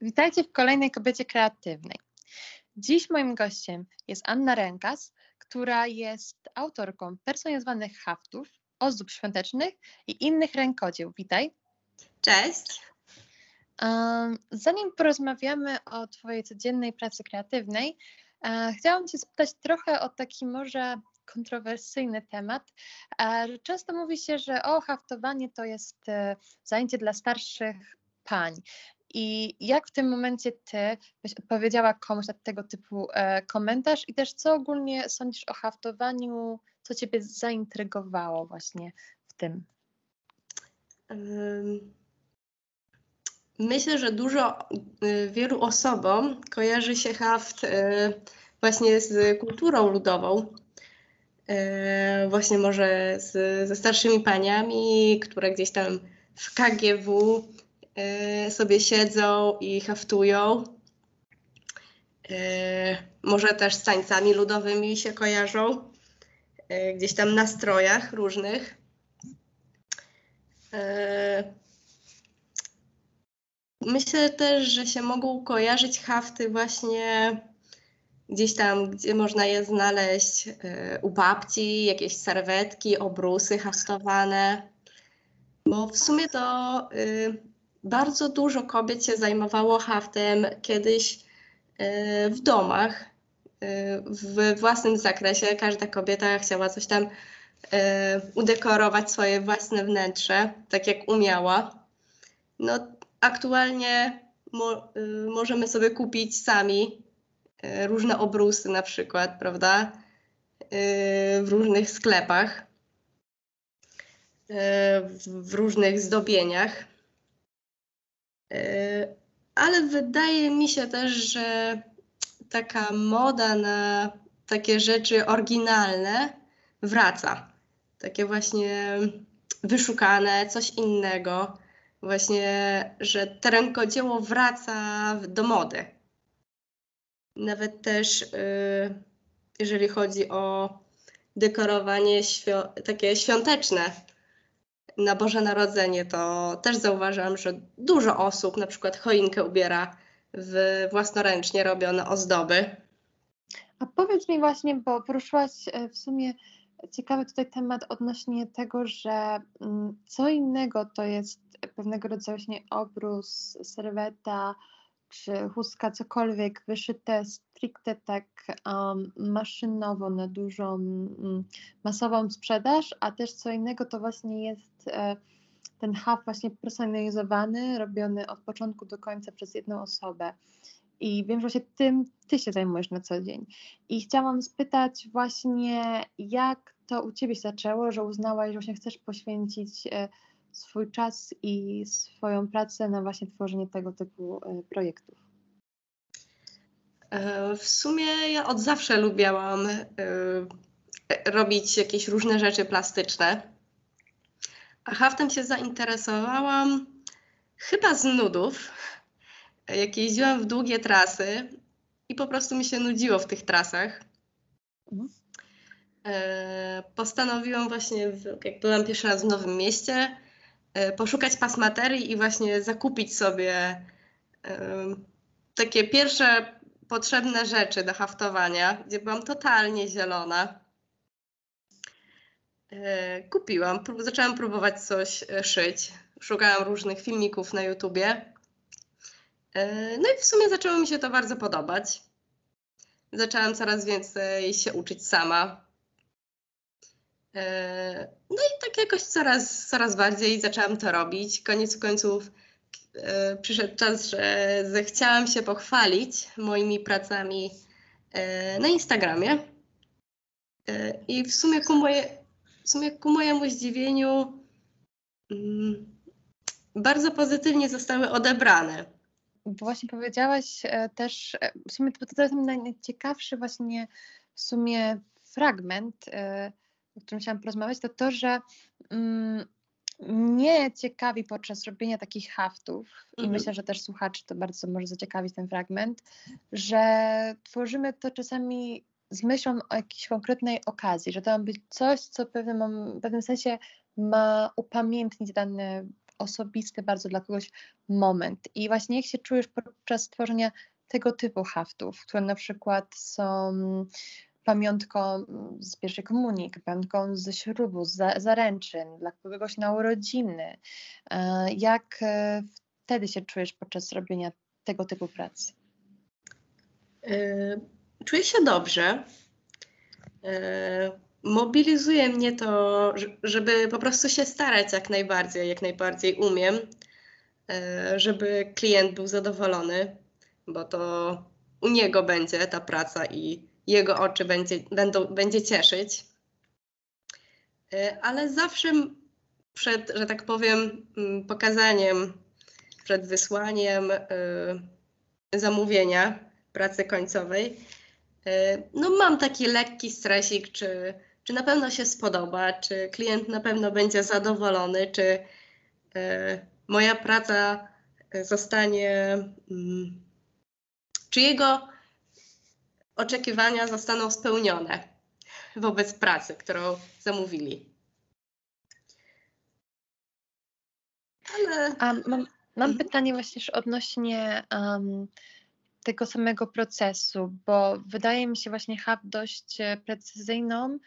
Witajcie w kolejnej kobiecie kreatywnej. Dziś moim gościem jest Anna Rękas, która jest autorką personalizowanych haftów, ozdób świątecznych i innych rękodzieł. Witaj. Cześć. Zanim porozmawiamy o Twojej codziennej pracy kreatywnej, e, chciałam Cię spytać trochę o taki może kontrowersyjny temat. E, często mówi się, że o, haftowanie to jest e, zajęcie dla starszych pań. I jak w tym momencie ty byś odpowiedziała komuś na tego typu e, komentarz i też co ogólnie sądzisz o haftowaniu, co ciebie zaintrygowało właśnie w tym? Myślę, że dużo y, wielu osobom kojarzy się haft y, właśnie z kulturą ludową. Y, właśnie może z, ze starszymi paniami, które gdzieś tam w KGW E, sobie siedzą i haftują. E, może też z tańcami ludowymi się kojarzą, e, gdzieś tam na strojach różnych. Myślę też, że się mogą kojarzyć hafty właśnie gdzieś tam, gdzie można je znaleźć u babci, jakieś serwetki, obrusy haftowane. Bo w sumie to y, bardzo dużo kobiet się zajmowało haftem kiedyś e, w domach, e, w własnym zakresie. Każda kobieta chciała coś tam e, udekorować swoje własne wnętrze, tak jak umiała. No, aktualnie mo możemy sobie kupić sami różne obrusy na przykład, prawda? W różnych sklepach, w różnych zdobieniach. E, ale wydaje mi się też, że taka moda na takie rzeczy oryginalne wraca. Takie właśnie wyszukane, coś innego. Właśnie, że to rękodzieło wraca do mody. Nawet też, y, jeżeli chodzi o dekorowanie takie świąteczne, na Boże Narodzenie, to też zauważyłam, że dużo osób na przykład choinkę ubiera w własnoręcznie robione ozdoby. A powiedz mi właśnie, bo poruszyłaś e, w sumie ciekawy tutaj temat odnośnie tego, że mm, co innego to jest pewnego rodzaju właśnie obrus, serweta, czy chustka, cokolwiek wyszyte stricte tak um, maszynowo na dużą, um, masową sprzedaż, a też co innego to właśnie jest e, ten hub właśnie personalizowany, robiony od początku do końca przez jedną osobę. I wiem, że właśnie tym ty się zajmujesz na co dzień. I chciałam spytać właśnie, jak to u ciebie się zaczęło, że uznałaś, że właśnie chcesz poświęcić e, swój czas i swoją pracę na właśnie tworzenie tego typu e, projektów? W sumie ja od zawsze lubiałam e, robić jakieś różne rzeczy plastyczne. Haftem się zainteresowałam chyba z nudów, jak jeździłam w długie trasy i po prostu mi się nudziło w tych trasach. Mhm. Postanowiłam właśnie, jak byłam pierwszy raz w Nowym Mieście, E, poszukać pasmaterii i właśnie zakupić sobie takie pierwsze potrzebne rzeczy do haftowania, gdzie byłam totalnie zielona. E, kupiłam, zaczęłam próbować coś e, szyć. Szukałam różnych filmików na YouTubie. No i w sumie zaczęło mi się to bardzo podobać. Zaczęłam coraz więcej się uczyć sama. E, no i tak jakoś coraz, coraz bardziej zaczęłam to robić. Koniec końców e, przyszedł czas, że zechciałam się pochwalić moimi pracami e, na Instagramie. I w sumie ku, moje, w sumie ku mojemu zdziwieniu mm, bardzo pozytywnie zostały odebrane. Bo właśnie powiedziałaś też, w sumie to, to jest najciekawszy właśnie w sumie fragment, o którym chciałam porozmawiać, to to, że mm, mnie ciekawi podczas robienia takich haftów i mhm. myślę, że też słuchaczy to bardzo może zaciekawić ten fragment, że tworzymy to czasami z myślą o jakiejś konkretnej okazji, że to ma być coś, co w pewnym, w pewnym sensie ma upamiętnić dany osobisty bardzo dla kogoś moment. I właśnie jak się czujesz podczas tworzenia tego typu haftów, które na przykład są pamiątką z pierwszej komunii, pamiątką ze ślubu, z zaręczyn, dla kogoś na urodziny. E, jak e, wtedy się czujesz podczas robienia tego typu pracy? E, czuję się dobrze. Mobilizuje mnie to, żeby po prostu się starać jak najbardziej, jak najbardziej umiem, żeby klient był zadowolony, bo to u niego będzie ta praca i jego oczy będzie, będą, będzie cieszyć. Ale zawsze przed, że tak powiem, pokazaniem przed wysłaniem zamówienia pracy końcowej, no mam taki lekki stresik, czy, czy na pewno się spodoba, czy klient na pewno będzie zadowolony, czy y, moja praca zostanie, mm, czy jego oczekiwania zostaną spełnione wobec pracy, którą zamówili. Ale... A mam, Mam mhm. pytanie właśnie odnośnie um, tego samego procesu, bo wydaje mi się właśnie hub dość e, precyzyjną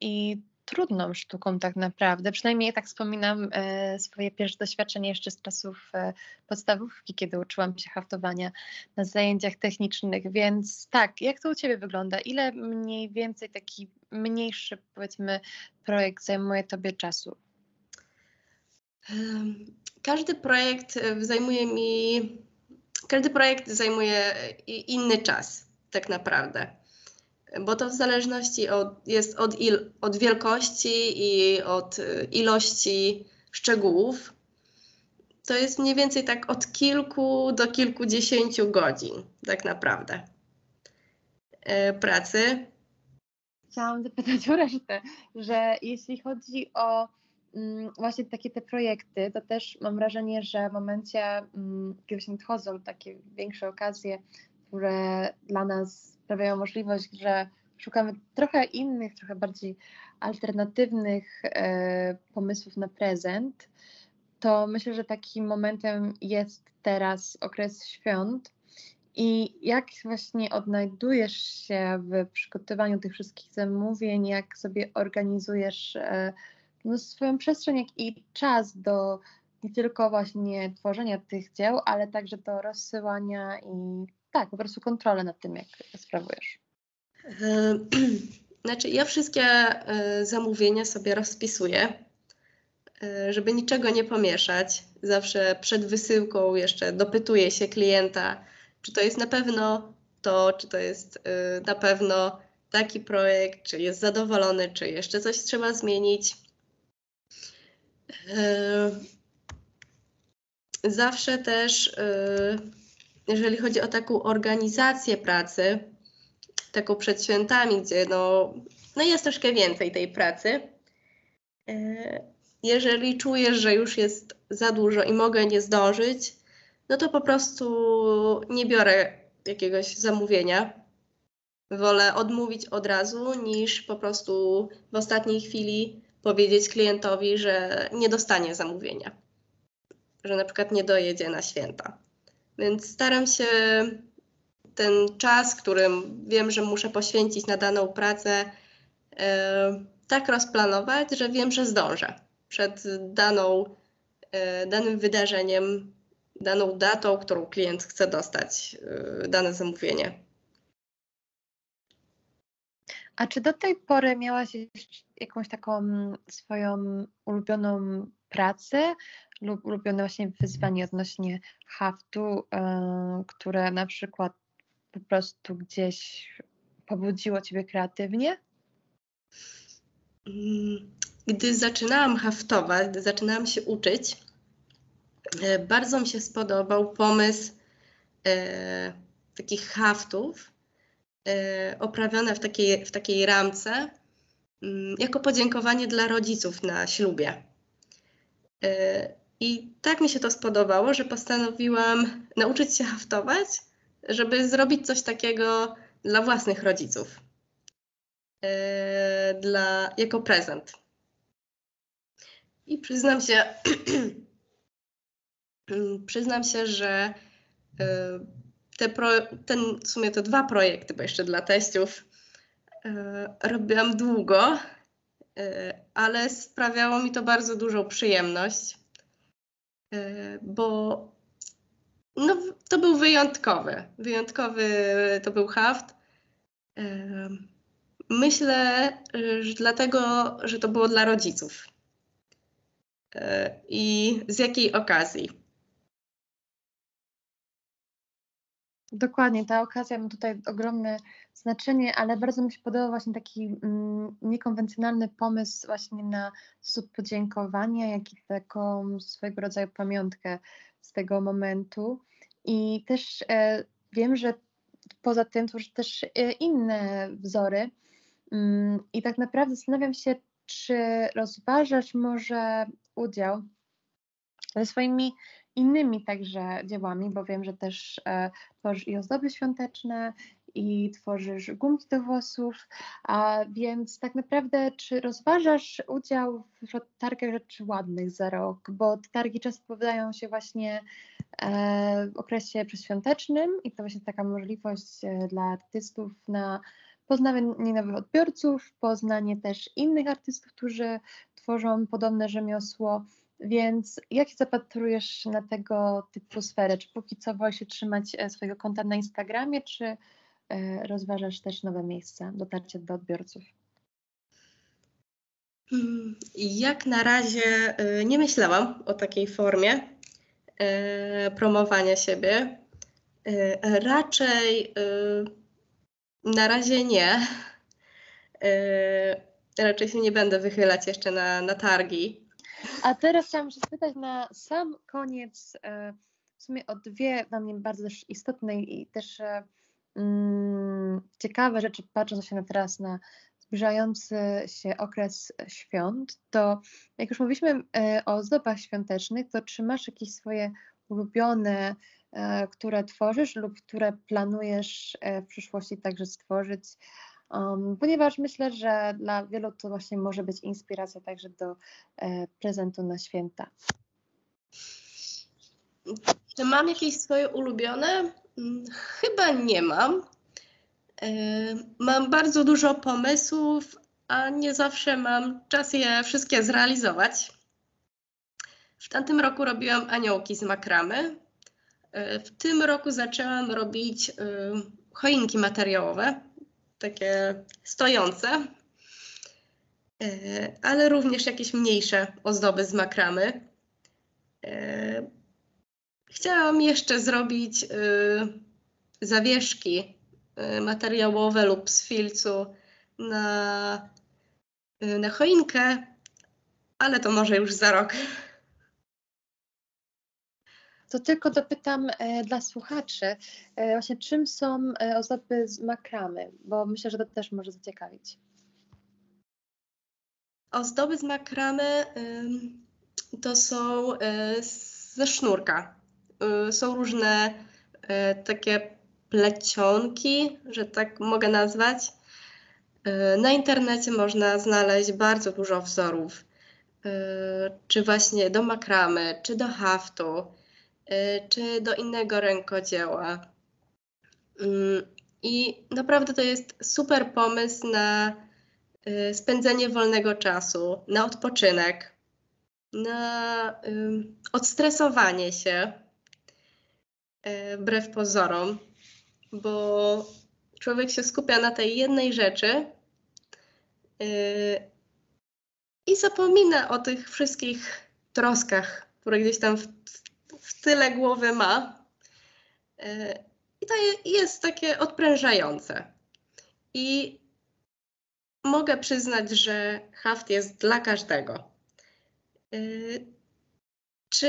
i trudną sztuką tak naprawdę. Przynajmniej tak wspominam e, swoje pierwsze doświadczenie jeszcze z czasów e, podstawówki, kiedy uczyłam się haftowania na zajęciach technicznych, więc tak, jak to u Ciebie wygląda? Ile mniej więcej taki mniejszy powiedzmy projekt zajmuje Tobie czasu? każdy projekt e, zajmuje mi, każdy projekt zajmuje inny czas, tak naprawdę. Bo to w zależności od, jest od, il, od wielkości i od e, ilości szczegółów. To jest mniej więcej tak od kilku do kilkudziesięciu godzin, tak naprawdę, e, pracy. Chciałam zapytać o resztę, że jeśli chodzi o właśnie takie te projekty, to też mam wrażenie, że w momencie, mm, kiedy się nadchodzą takie większe okazje, które dla nas sprawiają możliwość, że szukamy trochę innych, trochę bardziej alternatywnych e, pomysłów na prezent, to myślę, że takim momentem jest teraz okres świąt. I jak właśnie odnajdujesz się w przygotowaniu tych wszystkich zamówień, jak sobie organizujesz e, no, swoją przestrzeń, jak i czas do nie tylko właśnie tworzenia tych dzieł, ale także do rozsyłania i tak, po prostu kontrolę nad tym, jak sprawujesz. Znaczy, ja wszystkie e, zamówienia sobie rozpisuję, e, żeby niczego nie pomieszać. Zawsze przed wysyłką jeszcze dopytuję się klienta, czy to jest na pewno to, czy to jest e, na pewno taki projekt, czy jest zadowolony, czy jeszcze coś trzeba zmienić. E, zawsze też, e, jeżeli chodzi o taką organizację pracy, taką przed świętami, gdzie no, no jest troszkę więcej tej pracy, e, jeżeli czujesz, że już jest za dużo i mogę nie zdążyć, no to po prostu nie biorę jakiegoś zamówienia. Wolę odmówić od razu, niż po prostu w ostatniej chwili powiedzieć klientowi, że nie dostanie zamówienia, że na przykład nie dojedzie na święta. Więc staram się ten czas, którym wiem, że muszę poświęcić na daną pracę, e, tak rozplanować, że wiem, że zdążę przed daną, e, danym wydarzeniem, daną datą, którą klient chce dostać e, dane zamówienie. A czy do tej pory miałaś jakąś taką swoją ulubioną pracę lub ulubione właśnie wyzwanie odnośnie haftu, yy, które na przykład po prostu gdzieś pobudziło Ciebie kreatywnie? Mm, gdy zaczynałam haftować, gdy zaczynałam się uczyć, e, bardzo mi się spodobał pomysł e, takich haftów, E, oprawione w takiej, w takiej ramce mm, jako podziękowanie dla rodziców na ślubie. E, I tak mi się to spodobało, że postanowiłam nauczyć się haftować, żeby zrobić coś takiego dla własnych rodziców. E, dla, jako prezent. I przyznam się, przyznam się, że te pro, ten, w sumie to dwa projekty, bo jeszcze dla teściów y, robiłam długo, y, ale sprawiało mi to bardzo dużą przyjemność, bo no, to był wyjątkowy, wyjątkowy to był haft. Myślę, że dlatego, że to było dla rodziców. I z jakiej okazji? Dokładnie, ta okazja ma tutaj ogromne znaczenie, ale bardzo mi się podobał właśnie taki mm, niekonwencjonalny pomysł właśnie na sposób podziękowania, jak i taką swojego rodzaju pamiątkę z tego momentu. I też e, wiem, że poza tym tworzy też e, inne wzory. Mm, I tak naprawdę zastanawiam się, czy rozważasz może udział ze swoimi innymi także dziełami, bo wiem, że też e, tworzysz i ozdoby świąteczne, i tworzysz gumki do włosów, a więc tak naprawdę czy rozważasz udział w targach rzeczy ładnych za rok, bo targi często odpowiadają się właśnie e, w okresie przedświątecznym i to właśnie taka możliwość e, dla artystów na poznawanie nowych odbiorców, poznanie też innych artystów, którzy tworzą podobne rzemiosło, więc jak się zapatrujesz na tego typu sferę? Czy póki co wolisz się trzymać e, swojego konta na Instagramie, czy e, rozważasz też nowe miejsca dotarcia do odbiorców? Hmm, jak na razie e, nie myślałam o takiej formie promowania siebie. Raczej na razie nie. Raczej się nie będę wychylać jeszcze na, na targi a teraz chciałam się spytać na sam koniec, e, w sumie o dwie dla mnie bardzo też istotne i też mm, ciekawe rzeczy, patrząc się na teraz na zbliżający się okres świąt, to jak już mówiliśmy e, o zdobach świątecznych, to czy masz jakieś swoje ulubione, które tworzysz lub które planujesz w przyszłości także stworzyć? Um, ponieważ myślę, że dla wielu to właśnie może być inspiracja także do e, prezentu na święta. Czy mam jakieś swoje ulubione? Mm, chyba nie mam. E, mam bardzo dużo pomysłów, a nie zawsze mam czas je wszystkie zrealizować. W tamtym roku robiłam aniołki z makramy. E, w tym roku zaczęłam robić y, choinki materiałowe takie stojące, e, ale również jakieś mniejsze ozdoby z makramy. E, chciałam jeszcze zrobić e, zawieszki materiałowe lub z filcu na, na choinkę, ale to może już za rok. To tylko dopytam e, dla słuchaczy, e, właśnie czym są e, ozdoby z makramy, bo myślę, że to też może zaciekawić. Ozdoby z makramy y, to są y, ze sznurka. Y, są różne takie plecionki, że tak mogę nazwać. Na internecie można znaleźć bardzo dużo wzorów, czy właśnie do makramy, czy do haftu. Y, czy do innego rękodzieła. Mm, I naprawdę to jest super pomysł na y, spędzenie wolnego czasu, na odpoczynek, na odstresowanie się, y, wbrew pozorom, bo człowiek się skupia na tej jednej rzeczy i zapomina o tych wszystkich troskach, które gdzieś tam w, w tyle głowy ma. E, I to jest takie odprężające. I mogę przyznać, że haft jest dla każdego. E, czy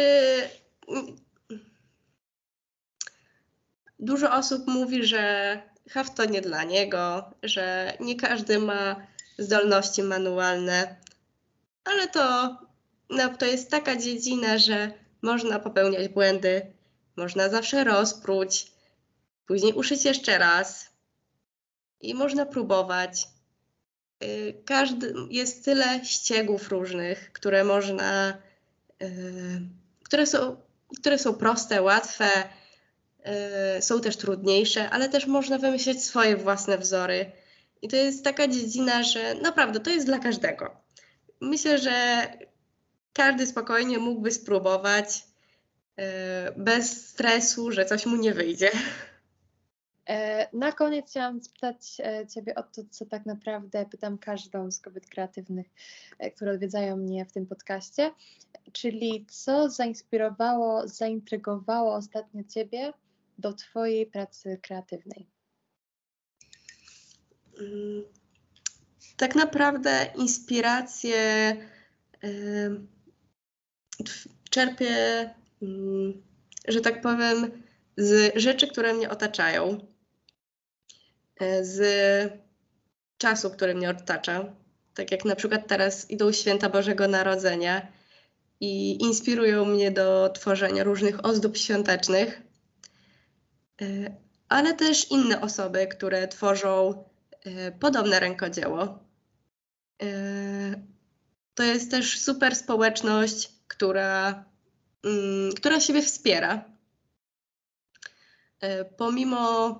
dużo osób mówi, że haft to nie dla niego, że nie każdy ma zdolności manualne, ale to, no, to jest taka dziedzina, że można popełniać błędy, można zawsze rozpróć, później uszyć jeszcze raz i można próbować. Y, każdy, jest tyle ściegów różnych, które można, y, które są które są proste, łatwe, y, są też trudniejsze, ale też można wymyśleć swoje własne wzory. I to jest taka dziedzina, że naprawdę to jest dla każdego. Myślę, że każdy spokojnie mógłby spróbować y, bez stresu, że coś mu nie wyjdzie. E, na koniec chciałam spytać e, Ciebie o to, co tak naprawdę pytam każdą z kobiet kreatywnych, e, które odwiedzają mnie w tym podcaście, czyli co zainspirowało, zaintrygowało ostatnio Ciebie do Twojej pracy kreatywnej? Mm, tak naprawdę inspirację czerpię, mm, że tak powiem, z rzeczy, które mnie otaczają. E, z czasu, który mnie otacza. Tak jak na przykład teraz idą święta Bożego Narodzenia i inspirują mnie do tworzenia różnych ozdób świątecznych, e, ale też inne osoby, które tworzą e, podobne rękodzieło. To jest też super społeczność, która, mm, która siebie wspiera. Pomimo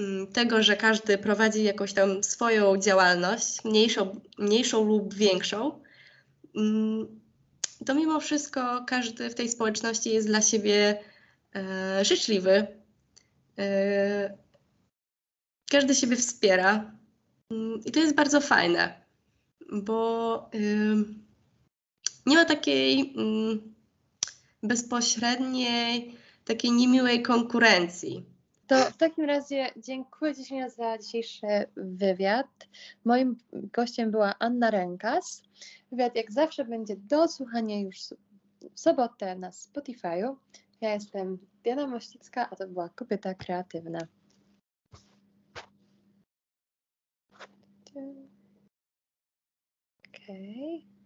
Mm, tego, że każdy prowadzi jakąś tam swoją działalność, mniejszą, mniejszą lub większą, mm, to mimo wszystko każdy w tej społeczności jest dla siebie e, życzliwy. E, każdy siebie wspiera. I to jest bardzo fajne, bo nie ma takiej bezpośredniej, takiej niemiłej konkurencji. To w takim razie dziękuję Ci za dzisiejszy wywiad. Moim gościem była Anna Rękas. Wywiad jak zawsze będzie do słuchania już w sobotę na Spotify'u. Ja jestem Diana Mościcka, a to była Kobieta Kreatywna. Okej. Okay.